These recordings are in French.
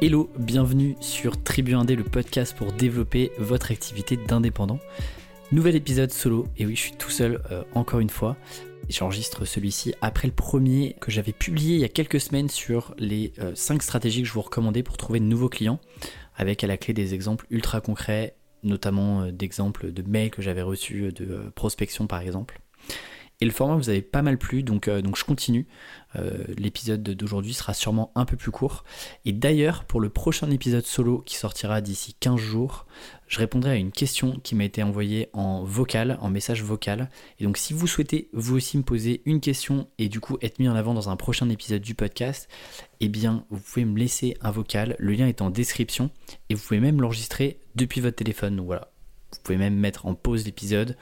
Hello, bienvenue sur Tribu Indé, le podcast pour développer votre activité d'indépendant. Nouvel épisode solo, et oui, je suis tout seul euh, encore une fois. J'enregistre celui-ci après le premier que j'avais publié il y a quelques semaines sur les 5 euh, stratégies que je vous recommandais pour trouver de nouveaux clients, avec à la clé des exemples ultra concrets, notamment euh, d'exemples de mails que j'avais reçus de prospection par exemple. Et le format vous avez pas mal plu, donc, donc je continue. Euh, l'épisode d'aujourd'hui sera sûrement un peu plus court. Et d'ailleurs, pour le prochain épisode solo qui sortira d'ici 15 jours, je répondrai à une question qui m'a été envoyée en vocal, en message vocal. Et donc si vous souhaitez vous aussi me poser une question et du coup être mis en avant dans un prochain épisode du podcast, eh bien vous pouvez me laisser un vocal, le lien est en description et vous pouvez même l'enregistrer depuis votre téléphone. Voilà, vous pouvez même mettre en pause l'épisode,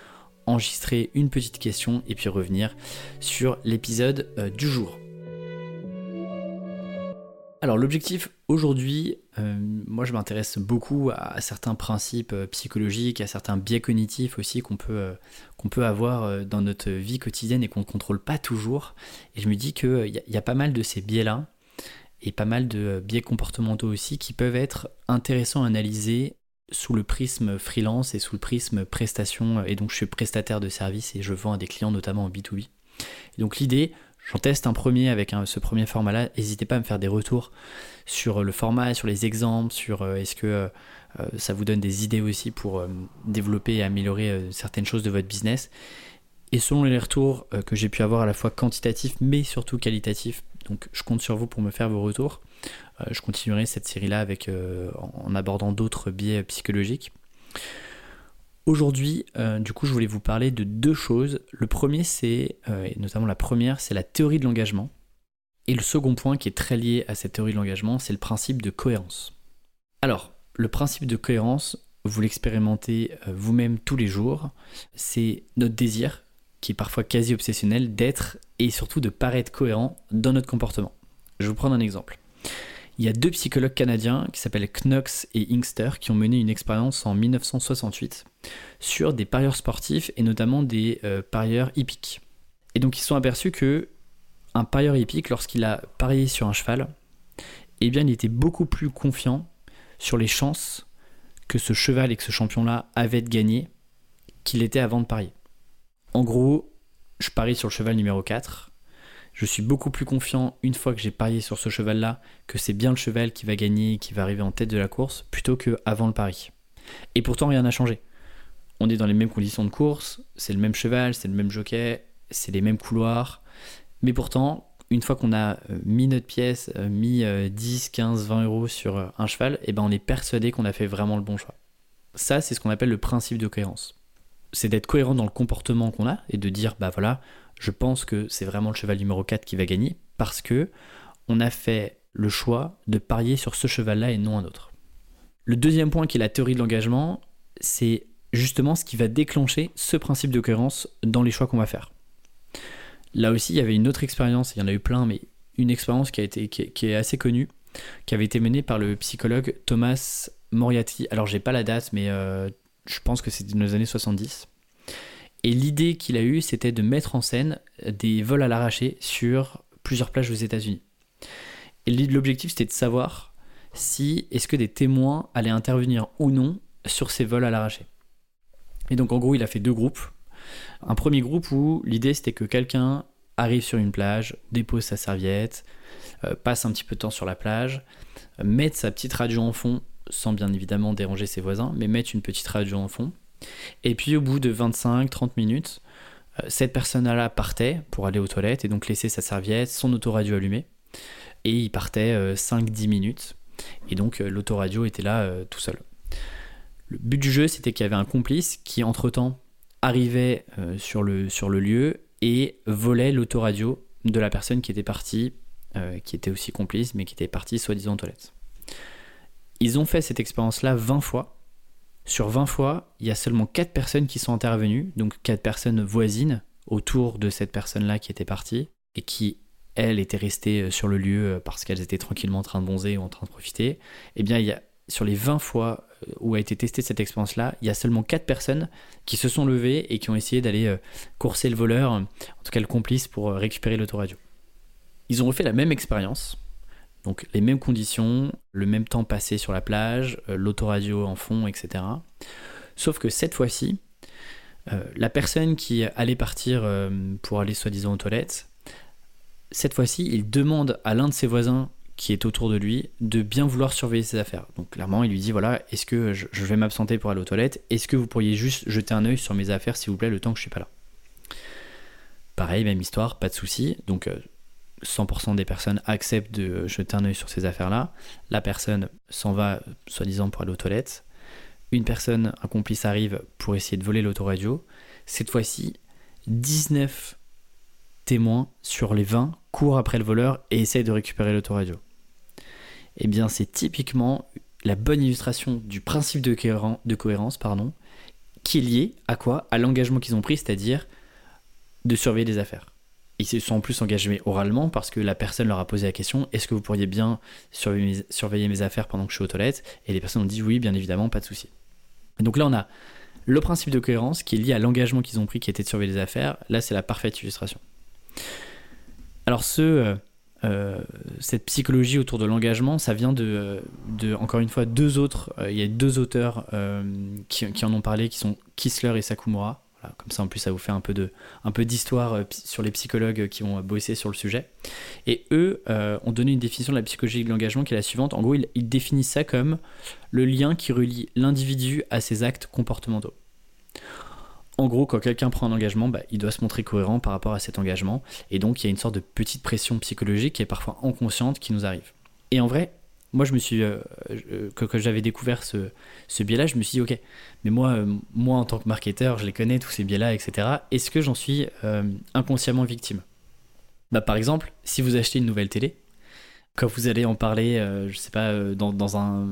enregistrer une petite question et puis revenir sur l'épisode euh, du jour. Alors l'objectif aujourd'hui, euh, moi je m'intéresse beaucoup à, certains principes euh, psychologiques, à certains biais cognitifs aussi qu'on peut, avoir dans notre vie quotidienne et qu'on ne contrôle pas toujours. Et je me dis qu'il y, a pas mal de ces biais-là et pas mal de biais comportementaux aussi qui peuvent être intéressants à analyser sous le prisme freelance et sous le prisme prestation. Et donc je suis prestataire de services et je vends à des clients notamment en B2B. Et donc l'idée, j'en teste un premier avec ce premier format-là. N'hésitez pas à me faire des retours sur le format, sur les exemples, sur euh, est-ce que euh, euh, ça vous donne des idées aussi pour développer et améliorer certaines choses de votre business. Et selon les retours que j'ai pu avoir à la fois quantitatifs mais surtout qualitatifs, donc je compte sur vous pour me faire vos retours. Euh, je continuerai cette série-là avec, euh, en abordant d'autres biais psychologiques. Aujourd'hui, euh, du coup, je voulais vous parler de deux choses. Le premier, c'est, et notamment la première, c'est la théorie de l'engagement. Et le second point qui est très lié à cette théorie de l'engagement, c'est le principe de cohérence. Alors, le principe de cohérence, vous l'expérimentez vous-même tous les jours, c'est notre désir, qui est parfois quasi obsessionnel, d'être et surtout de paraître cohérent dans notre comportement. Je vais vous prendre un exemple. Il y a deux psychologues canadiens qui s'appellent Knox et Inkster qui ont mené une expérience en 1968 sur des parieurs sportifs et notamment des euh, parieurs hippiques. Et donc ils se sont aperçus que un parieur hippique, lorsqu'il a parié sur un cheval, eh bien il était beaucoup plus confiant sur les chances que ce cheval et que ce champion-là avaient de gagner qu'il était avant de parier. En gros, je parie sur le cheval numéro 4, je suis beaucoup plus confiant une fois que j'ai parié sur ce cheval-là que c'est bien le cheval qui va gagner, qui va arriver en tête de la course, plutôt que avant le pari. Et pourtant, rien n'a changé. On est dans les mêmes conditions de course, c'est le même cheval, c'est le même jockey, c'est les mêmes couloirs. Mais pourtant, une fois qu'on a euh, mis notre pièce, euh, mis 10, 15, 20 euros sur euh, un cheval, et eh ben on est persuadé qu'on a fait vraiment le bon choix. Ça, c'est ce qu'on appelle le principe de cohérence. C'est d'être cohérent dans le comportement qu'on a et de dire, bah voilà, je pense que c'est vraiment le cheval numéro 4 qui va gagner parce que on a fait le choix de parier sur ce cheval-là et non un autre. Le deuxième point qui est la théorie de l'engagement, c'est justement ce qui va déclencher ce principe de cohérence dans les choix qu'on va faire. Là aussi, il y avait une autre expérience, il y en a eu plein, mais une expérience qui, a été, est assez connue, qui avait été menée par le psychologue Thomas Moriarty. Alors, j'ai pas la date, mais euh, je pense que c'était dans les années 70. Et l'idée qu'il a eue, c'était de mettre en scène des vols à l'arraché sur plusieurs plages aux États-Unis. Et l'objectif, c'était de savoir si est-ce que des témoins allaient intervenir ou non sur ces vols à l'arraché. Et donc en gros, il a fait deux groupes. Un premier groupe où l'idée c'était que quelqu'un arrive sur une plage, dépose sa serviette, euh, passe un petit peu de temps sur la plage, mette sa petite radio en fond, sans bien évidemment déranger ses voisins, mais mette une petite radio en fond, et puis au bout de 25-30 minutes, euh, cette personne-là partait pour aller aux toilettes et donc laisser sa serviette, son autoradio allumé. Et il partait 5-10 euh, minutes. Et donc euh, l'autoradio était là tout seul. Le but du jeu, c'était qu'il y avait un complice qui, entre-temps, arrivait sur, le, sur le lieu et volait l'autoradio de la personne qui était partie, qui était aussi complice, mais qui était partie soi-disant aux toilettes. Ils ont fait cette expérience-là 20 fois sur 20 fois, il y a seulement 4 personnes qui sont intervenues, donc 4 personnes voisines autour de cette personne-là qui était partie et qui, elles, étaient restées euh, sur le lieu euh, parce qu'elles étaient tranquillement en train de bonzer ou en train de profiter. Eh bien, il y a, sur les 20 fois euh, où a été testée cette expérience-là, il y a seulement 4 personnes qui se sont levées et qui ont essayé d'aller courser le voleur, en tout cas le complice, pour récupérer l'autoradio. Ils ont refait la même expérience, Donc les mêmes conditions, le même temps passé sur la plage, euh, l'autoradio en fond, etc. Sauf que cette fois-ci, euh, la personne qui allait partir euh, pour aller soi-disant aux toilettes, cette fois-ci, il demande à l'un de ses voisins qui est autour de lui de bien vouloir surveiller ses affaires. Donc clairement, il lui dit voilà, est-ce que je, vais m'absenter pour aller aux toilettes? Est-ce que vous pourriez juste jeter un œil sur mes affaires, s'il vous plaît, le temps que je suis pas là? Pareil, même histoire, pas de souci. Donc 100% des personnes acceptent de jeter un œil sur ces affaires-là. La personne s'en va, soi-disant, pour aller aux toilettes. Une personne, un complice arrive pour essayer de voler l'autoradio. Cette fois-ci, 19 témoins sur les 20 courent après le voleur et essayent de récupérer l'autoradio. Eh bien, c'est typiquement la bonne illustration du principe de, cohérence qui est lié à quoi? À l'engagement qu'ils ont pris, c'est-à-dire de surveiller les affaires ils se sont en plus engagés oralement parce que la personne leur a posé la question est-ce que vous pourriez bien surveiller mes, affaires pendant que je suis aux toilettes? Et les personnes ont dit oui, bien évidemment, pas de souci. Donc là, on a le principe de cohérence qui est lié à l'engagement qu'ils ont pris qui était de surveiller les affaires. Là, c'est la parfaite illustration. Alors, ce, euh, euh, cette psychologie autour de l'engagement, ça vient de, de, encore une fois, deux autres. Euh, il y a deux auteurs qui, qui, en ont parlé qui sont Kissler et Sakumura comme ça, en plus, ça vous fait un peu, un peu d'histoire euh, sur les psychologues qui ont bossé sur le sujet. Et eux euh, ont donné une définition de la psychologie de l'engagement qui est la suivante. En gros, ils, définissent ça comme le lien qui relie l'individu à ses actes comportementaux. En gros, quand quelqu'un prend un engagement, bah, il doit se montrer cohérent par rapport à cet engagement. Et donc, il y a une sorte de petite pression psychologique qui est parfois inconsciente qui nous arrive. Et en vrai, moi, je me suis, euh, que, j'avais découvert ce, ce biais-là, je me suis dit, ok, mais moi, euh, moi en tant que marketeur, je les connais, tous ces biais-là, etc. Est-ce que j'en suis euh, inconsciemment victime? Bah, Par exemple, si vous achetez une nouvelle télé, quand vous allez en parler, je sais pas, dans, dans, un,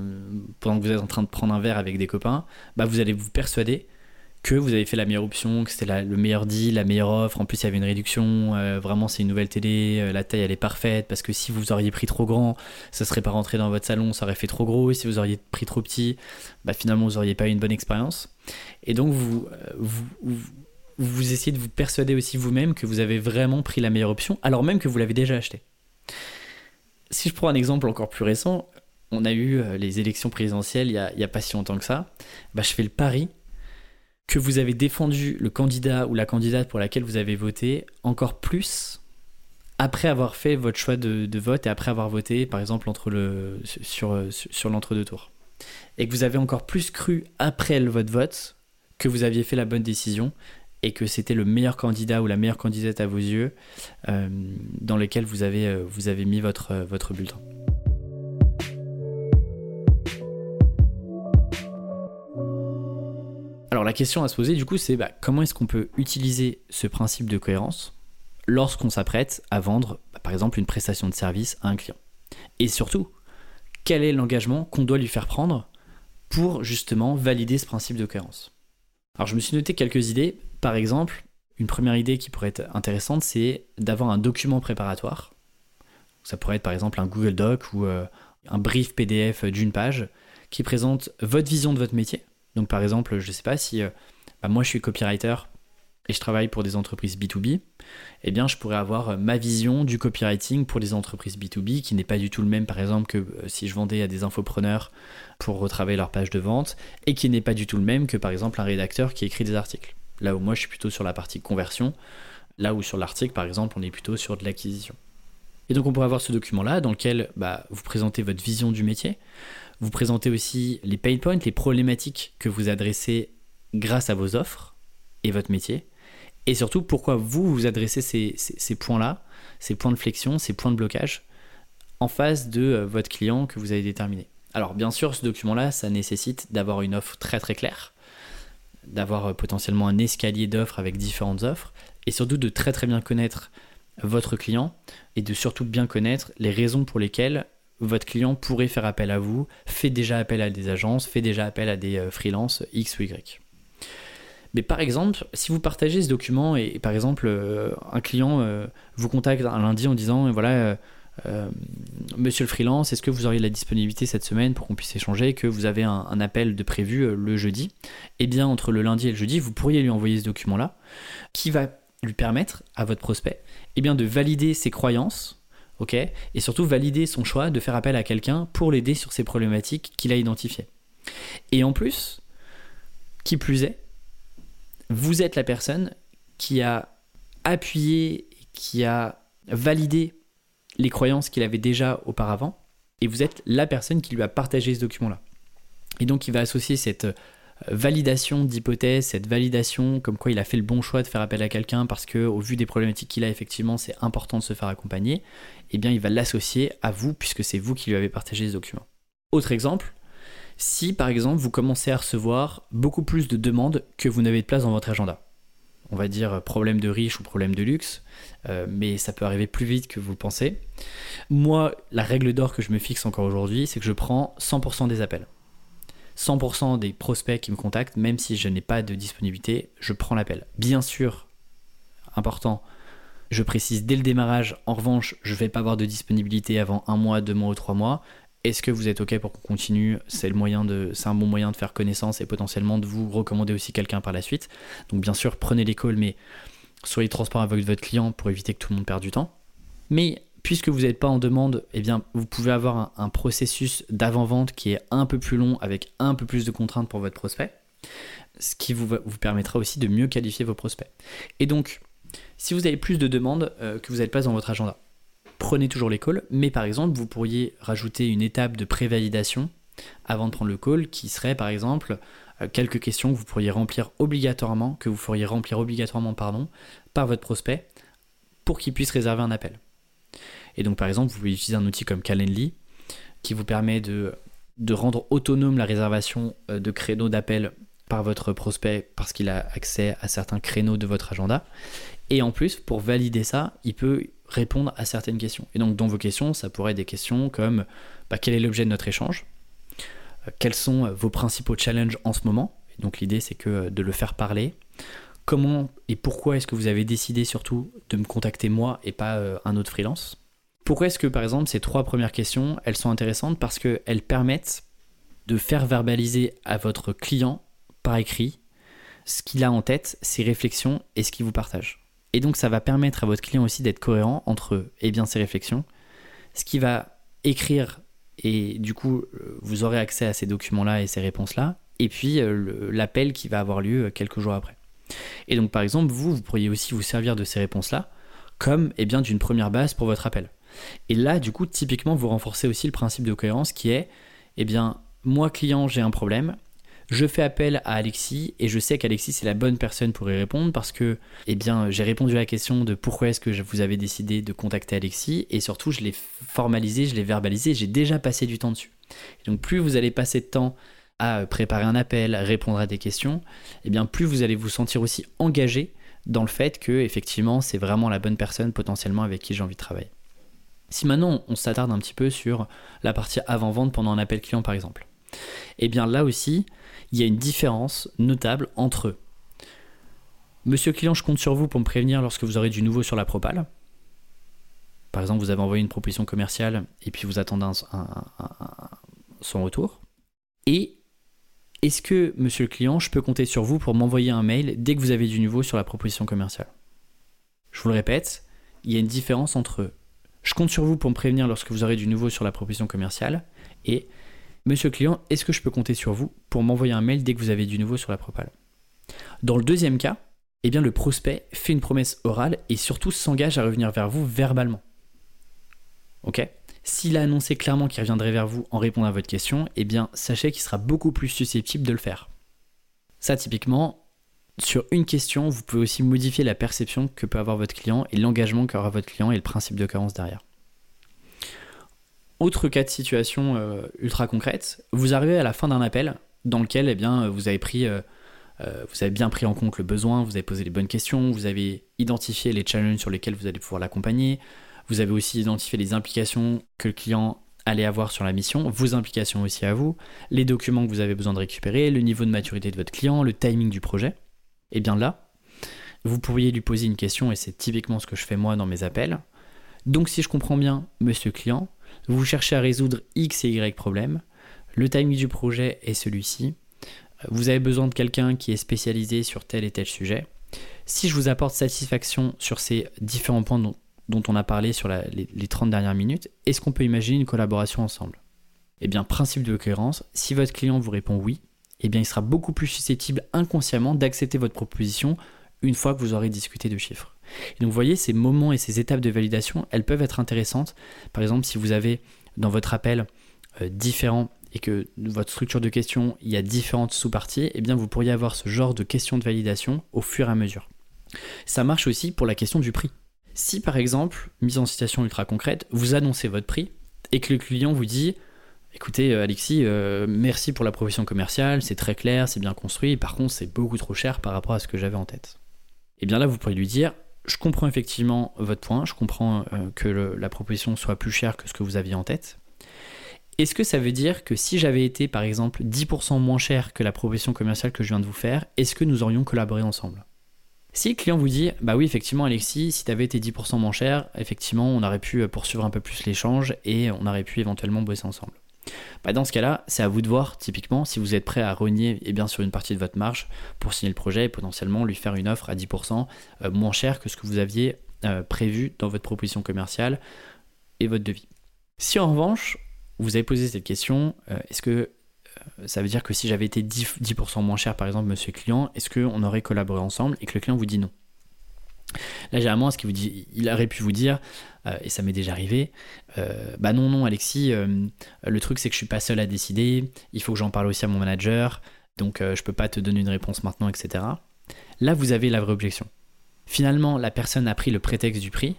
pendant que vous êtes en train de prendre un verre avec des copains, bah, vous allez vous persuader que vous avez fait la meilleure option, que c'était le meilleur deal, la meilleure offre. En plus, il y avait une réduction. Euh, vraiment, c'est une nouvelle télé. Euh, la taille, elle est parfaite. Parce que si vous auriez pris trop grand, ça serait pas rentré dans votre salon, ça aurait fait trop gros. Et si vous auriez pris trop petit, bah, finalement, vous auriez pas eu une bonne expérience. Et donc, vous, euh, vous, essayez de vous persuader aussi vous-même que vous avez vraiment pris la meilleure option, alors même que vous l'avez déjà acheté. Si je prends un exemple encore plus récent, on a eu les élections présidentielles il y a, il y a pas si longtemps que ça. Bah, je fais le pari que vous avez défendu le candidat ou la candidate pour laquelle vous avez voté encore plus après avoir fait votre choix de, vote et après avoir voté, par exemple, sur, l'entre-deux tours. Et que vous avez encore plus cru après votre vote que vous aviez fait la bonne décision et que c'était le meilleur candidat ou la meilleure candidate à vos yeux euh, dans lequel vous avez, euh, vous avez mis votre, votre bulletin. Alors la question à se poser du coup c'est bah, comment est-ce qu'on peut utiliser ce principe de cohérence lorsqu'on s'apprête à vendre bah, par exemple une prestation de service à un client? Et surtout, quel est l'engagement qu'on doit lui faire prendre pour justement valider ce principe de cohérence? Alors je me suis noté quelques idées. Par exemple, une première idée qui pourrait être intéressante c'est d'avoir un document préparatoire. Ça pourrait être par exemple un Google Doc ou euh, un brief PDF d'une page qui présente votre vision de votre métier donc par exemple, je ne sais pas si euh, bah, moi je suis copywriter et je travaille pour des entreprises B2B, eh bien je pourrais avoir euh, ma vision du copywriting pour les entreprises B2B qui n'est pas du tout le même par exemple que euh, si je vendais à des infopreneurs pour retravailler leur page de vente et qui n'est pas du tout le même que par exemple un rédacteur qui écrit des articles. Là où moi je suis plutôt sur la partie conversion, là où sur l'article par exemple on est plutôt sur de l'acquisition. Et donc on pourrait avoir ce document-là dans lequel bah, vous présentez votre vision du métier, vous présentez aussi les pain points, les problématiques que vous adressez grâce à vos offres et votre métier. Et surtout, pourquoi vous vous adressez ces, points-là, ces points de flexion, ces points de blocage, en face de euh, votre client que vous avez déterminé. Alors bien sûr, ce document-là, ça nécessite d'avoir une offre très très claire, d'avoir euh, potentiellement un escalier d'offres avec différentes offres, et surtout de très très bien connaître votre client, et de surtout bien connaître les raisons pour lesquelles votre client pourrait faire appel à vous, fait déjà appel à des agences, fait déjà appel à des euh, freelances X ou Y. Mais par exemple, si vous partagez ce document et, par exemple euh, un client euh, vous contacte un lundi en disant voilà Monsieur le freelance, est-ce que vous auriez la disponibilité cette semaine pour qu'on puisse échanger, que vous avez un, un appel de prévu le jeudi? Eh bien entre le lundi et le jeudi, vous pourriez lui envoyer ce document-là, qui va lui permettre à votre prospect eh bien, de valider ses croyances ok Et surtout valider son choix de faire appel à quelqu'un pour l'aider sur ces problématiques qu'il a identifiées. Et en plus, qui plus est, vous êtes la personne qui a appuyé, qui a validé les croyances qu'il avait déjà auparavant, et vous êtes la personne qui lui a partagé ce document-là. Et donc il va associer cette validation d'hypothèse, cette validation comme quoi il a fait le bon choix de faire appel à quelqu'un parce que au vu des problématiques qu'il a effectivement c'est important de se faire accompagner, eh bien il va l'associer à vous puisque c'est vous qui lui avez partagé les documents. Autre exemple, si par exemple vous commencez à recevoir beaucoup plus de demandes que vous n'avez de place dans votre agenda. On va dire problème de riche ou problème de luxe, euh, mais ça peut arriver plus vite que vous le pensez. Moi, la règle d'or que je me fixe encore aujourd'hui, c'est que je prends 100% des appels. 100% des prospects qui me contactent, même si je n'ai pas de disponibilité, je prends l'appel. Bien sûr, important, je précise dès le démarrage, en revanche, je ne vais pas avoir de disponibilité avant un mois, deux mois ou trois mois. Est-ce que vous êtes OK pour qu'on continue? C'est un bon moyen de faire connaissance et potentiellement de vous recommander aussi quelqu'un par la suite. Donc bien sûr, prenez les calls, mais soyez transparent avec votre client pour éviter que tout le monde perde du temps. Mais puisque vous n'êtes pas en demande, eh vous pouvez avoir un, processus d'avant-vente qui est un peu plus long avec un peu plus de contraintes pour votre prospect, ce qui vous, vous permettra aussi de mieux qualifier vos prospects. Et donc, si vous avez plus de demandes euh, que vous n'êtes pas dans votre agenda, prenez toujours les calls, mais par exemple, vous pourriez rajouter une étape de prévalidation avant de prendre le call qui serait par exemple euh, quelques questions que vous pourriez remplir obligatoirement, que vous feriez remplir obligatoirement pardon, par votre prospect pour qu'il puisse réserver un appel. Et donc, par exemple, vous pouvez utiliser un outil comme Calendly qui vous permet de, de rendre autonome la réservation euh, de créneaux d'appel par votre prospect parce qu'il a accès à certains créneaux de votre agenda. Et en plus, pour valider ça, il peut répondre à certaines questions. Et donc, dans vos questions, ça pourrait être des questions comme bah, quel est l'objet de notre échange? Euh, Quels sont vos principaux challenges en ce moment? Et Donc, l'idée, c'est que de le faire parler. Comment et pourquoi est-ce que vous avez décidé surtout de me contacter moi et pas euh, un autre freelance? Pourquoi est-ce que par exemple ces trois premières questions, elles sont intéressantes? Parce qu'elles permettent de faire verbaliser à votre client par écrit ce qu'il a en tête, ses réflexions et ce qu'il vous partage. Et donc ça va permettre à votre client aussi d'être cohérent entre eh bien, ses réflexions, ce qu'il va écrire et du coup euh, vous aurez accès à ces documents-là et ces réponses-là, et puis euh, l'appel qui va avoir lieu euh, quelques jours après. Et donc par exemple, vous, vous pourriez aussi vous servir de ces réponses-là comme eh bien d'une première base pour votre appel. Et là, du coup, typiquement, vous renforcez aussi le principe de cohérence qui est, eh bien, moi, client, j'ai un problème. Je fais appel à Alexis et je sais qu'Alexis c'est la bonne personne pour y répondre parce que eh bien j'ai répondu à la question de pourquoi est-ce que vous avez décidé de contacter Alexis et surtout je l'ai formalisé, je l'ai verbalisé, j'ai déjà passé du temps dessus. donc plus vous allez passer de temps à préparer un appel, à répondre à des questions, eh bien plus vous allez vous sentir aussi engagé dans le fait que effectivement c'est vraiment la bonne personne potentiellement avec qui j'ai envie de travailler. Si maintenant on s'attarde un petit peu sur la partie avant-vente pendant un appel client par exemple, eh bien là aussi, il y a une différence notable entre Monsieur client, je compte sur vous pour me prévenir lorsque vous aurez du nouveau sur la propale. Par exemple, vous avez envoyé une proposition commerciale et puis vous attendez son retour. Et est-ce que, monsieur le client, je peux compter sur vous pour m'envoyer un mail dès que vous avez du nouveau sur la proposition commerciale? Je vous le répète, il y a une différence entre je compte sur vous pour me prévenir lorsque vous aurez du nouveau sur la proposition commerciale. Et Monsieur client, est-ce que je peux compter sur vous pour m'envoyer un mail dès que vous avez du nouveau sur la propale? Dans le deuxième cas, eh bien le prospect fait une promesse orale et surtout s'engage à revenir vers vous verbalement. Ok? S'il a annoncé clairement qu'il reviendrait vers vous en répondant à votre question, eh bien sachez qu'il sera beaucoup plus susceptible de le faire. Ça typiquement, sur une question, vous pouvez aussi modifier la perception que peut avoir votre client et l'engagement qu'aura votre client et le principe de carence derrière. Autre cas de situation euh, ultra concrète, vous arrivez à la fin d'un appel dans lequel eh bien, vous, avez pris, euh, euh, vous avez bien pris en compte le besoin, vous avez posé les bonnes questions, vous avez identifié les challenges sur lesquels vous allez pouvoir l'accompagner, vous avez aussi identifié les implications que le client allait avoir sur la mission, vos implications aussi à vous, les documents que vous avez besoin de récupérer, le niveau de maturité de votre client, le timing du projet et eh bien là, vous pourriez lui poser une question, et c'est typiquement ce que je fais moi dans mes appels. Donc si je comprends bien, monsieur client, vous cherchez à résoudre X et Y problèmes, le timing du projet est celui-ci, vous avez besoin de quelqu'un qui est spécialisé sur tel et tel sujet. Si je vous apporte satisfaction sur ces différents points dont on a parlé sur les, les 30 dernières minutes, est-ce qu'on peut imaginer une collaboration ensemble? Eh bien, principe de cohérence, si votre client vous répond oui, eh bien, il sera beaucoup plus susceptible inconsciemment d'accepter votre proposition une fois que vous aurez discuté de chiffres. Donc, vous voyez, ces moments et ces étapes de validation, elles peuvent être intéressantes. Par exemple, si vous avez dans votre appel euh, différents et que votre structure de questions, il y a différentes sous-parties, eh bien, vous pourriez avoir ce genre de questions de validation au fur et à mesure. Ça marche aussi pour la question du prix. Si par exemple, mise en situation ultra concrète, vous annoncez votre prix et que le client vous dit Écoutez, euh, Alexis, euh, merci pour la profession commerciale, c'est très clair, c'est bien construit, par contre, c'est beaucoup trop cher par rapport à ce que j'avais en tête. Et eh bien là, vous pourriez lui dire Je comprends effectivement votre point, je comprends euh, que la proposition soit plus chère que ce que vous aviez en tête. Est-ce que ça veut dire que si j'avais été par exemple 10% moins cher que la proposition commerciale que je viens de vous faire, est-ce que nous aurions collaboré ensemble? Si le client vous dit, bah oui, effectivement, Alexis, si tu avais été 10% moins cher, effectivement, on aurait pu poursuivre un peu plus l'échange et on aurait pu éventuellement bosser ensemble. Bah dans ce cas-là, c'est à vous de voir, typiquement, si vous êtes prêt à renier eh bien, sur une partie de votre marge pour signer le projet et potentiellement lui faire une offre à 10% euh, moins cher que ce que vous aviez euh, prévu dans votre proposition commerciale et votre devis. Si en revanche, vous avez posé cette question, euh, est-ce que ça veut dire que si j'avais été 10%, moins cher, par exemple, monsieur client, est-ce qu'on aurait collaboré ensemble et que le client vous dit non? Là, généralement, ce vous dit, il aurait pu vous dire, euh, et ça m'est déjà arrivé, euh, bah non, non, Alexis, le truc c'est que je suis pas seul à décider, il faut que j'en parle aussi à mon manager, donc je peux pas te donner une réponse maintenant, etc. Là, vous avez la vraie objection. Finalement, la personne a pris le prétexte du prix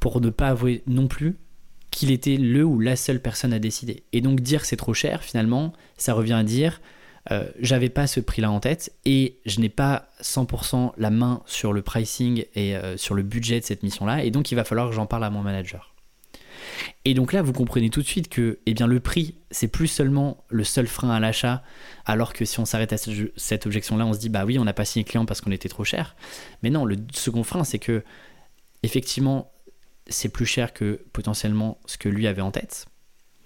pour ne pas avouer non plus qu'il était le ou la seule personne à décider. Et donc dire c'est trop cher, finalement, ça revient à dire euh, j'avais pas ce prix-là en tête et je n'ai pas 100% la main sur le pricing et euh, sur le budget de cette mission-là, et donc il va falloir que j'en parle à mon manager. Et donc là, vous comprenez tout de suite que eh bien, le prix, c'est plus seulement le seul frein à l'achat, alors que si on s'arrête à cette objection-là, on se dit bah oui, on n'a pas signé client parce qu'on était trop cher. Mais non, le second frein, c'est que effectivement, c'est plus cher que potentiellement ce que lui avait en tête.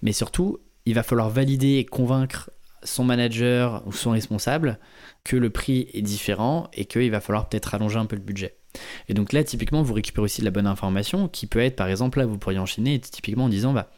Mais surtout, il va falloir valider et convaincre son manager ou son responsable que le prix est différent et qu'il va falloir peut-être allonger un peu le budget. Et donc là, typiquement, vous récupérez aussi de la bonne information qui peut être, par exemple, là, vous pourriez enchaîner typiquement en disant, bah,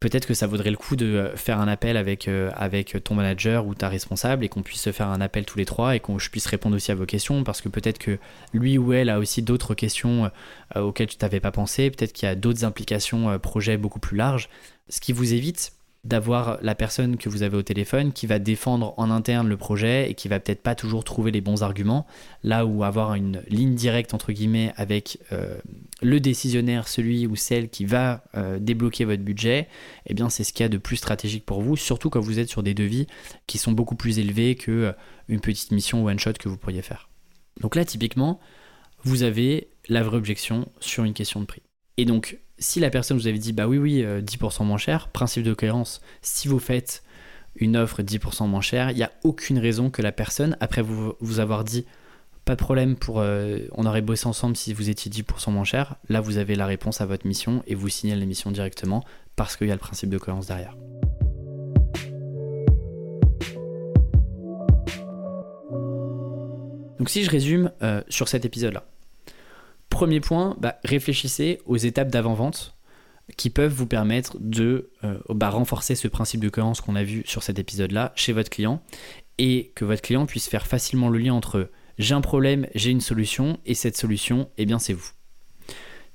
peut-être que ça vaudrait le coup de euh, faire un appel avec, euh, avec ton manager ou ta responsable et qu'on puisse se faire un appel tous les trois et qu'on je puisse répondre aussi à vos questions parce que peut-être que lui ou elle a aussi d'autres questions euh, auxquelles tu n'avais pas pensé, peut-être qu'il y a d'autres implications projets beaucoup plus larges, ce qui vous évite d'avoir la personne que vous avez au téléphone qui va défendre en interne le projet et qui va peut-être pas toujours trouver les bons arguments, là où avoir une ligne directe entre guillemets avec euh, le décisionnaire, celui ou celle qui va euh, débloquer votre budget, eh bien c'est ce qu'il y a de plus stratégique pour vous, surtout quand vous êtes sur des devis qui sont beaucoup plus élevés que euh, une petite mission one shot que vous pourriez faire. Donc là typiquement, vous avez la vraie objection sur une question de prix. Et donc si la personne vous avait dit bah oui oui 10% euh, moins cher, principe de cohérence, si vous faites une offre 10% moins cher, il n'y a aucune raison que la personne, après vous, avoir dit pas de problème pour euh, on aurait bossé ensemble si vous étiez 10% moins cher, là vous avez la réponse à votre mission et vous signez l'émission directement parce qu'il y a le principe de cohérence derrière. Donc si je résume euh, sur cet épisode-là, Premier point, bah, réfléchissez aux étapes d'avant-vente qui peuvent vous permettre de euh, bah, renforcer ce principe de cohérence qu'on a vu sur cet épisode-là chez votre client et que votre client puisse faire facilement le lien entre j'ai un problème, j'ai une solution et cette solution, eh bien c'est vous.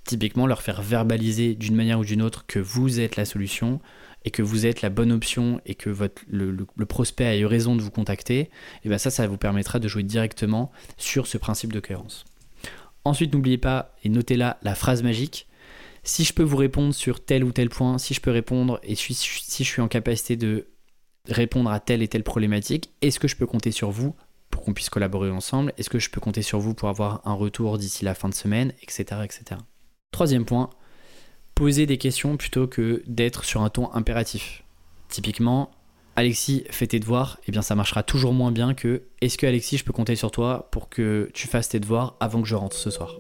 Typiquement, leur faire verbaliser d'une manière ou d'une autre que vous êtes la solution et que vous êtes la bonne option et que le, prospect a eu raison de vous contacter, et eh bien ça, ça vous permettra de jouer directement sur ce principe de cohérence. Ensuite, n'oubliez pas, et notez là la phrase magique, si je peux vous répondre sur tel ou tel point, si je peux répondre et si je suis en capacité de répondre à telle et telle problématique, est-ce que je peux compter sur vous pour qu'on puisse collaborer ensemble? Est-ce que je peux compter sur vous pour avoir un retour d'ici la fin de semaine, etc., etc. Troisième point, poser des questions plutôt que d'être sur un ton impératif. Typiquement, Alexis, fais tes devoirs, eh bien ça marchera toujours moins bien que est-ce que Alexis, je peux compter sur toi pour que tu fasses tes devoirs avant que je rentre ce soir?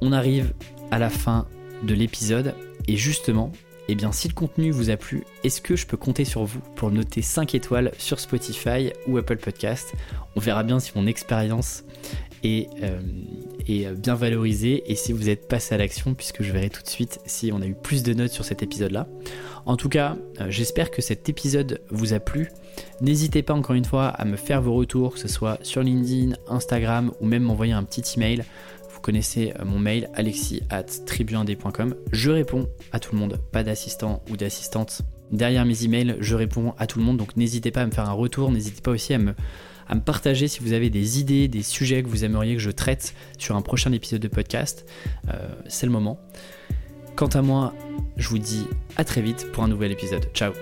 On arrive à la fin de l'épisode et justement, eh bien si le contenu vous a plu, est-ce que je peux compter sur vous pour noter 5 étoiles sur Spotify ou Apple Podcast? On verra bien si mon expérience et, et bien valorisé et si vous êtes passé à l'action puisque je verrai tout de suite si on a eu plus de notes sur cet épisode là. En tout cas, j'espère que cet épisode vous a plu. N'hésitez pas encore une fois à me faire vos retours, que ce soit sur LinkedIn, Instagram ou même m'envoyer un petit email connaissez euh, mon mail alexis at Je réponds à tout le monde, pas d'assistant ou d'assistante. Derrière mes emails, je réponds à tout le monde, donc n'hésitez pas à me faire un retour, n'hésitez pas aussi à me, à me partager si vous avez des idées, des sujets que vous aimeriez que je traite sur un prochain épisode de podcast. Euh, c'est le moment. Quant à moi, je vous dis à très vite pour un nouvel épisode. Ciao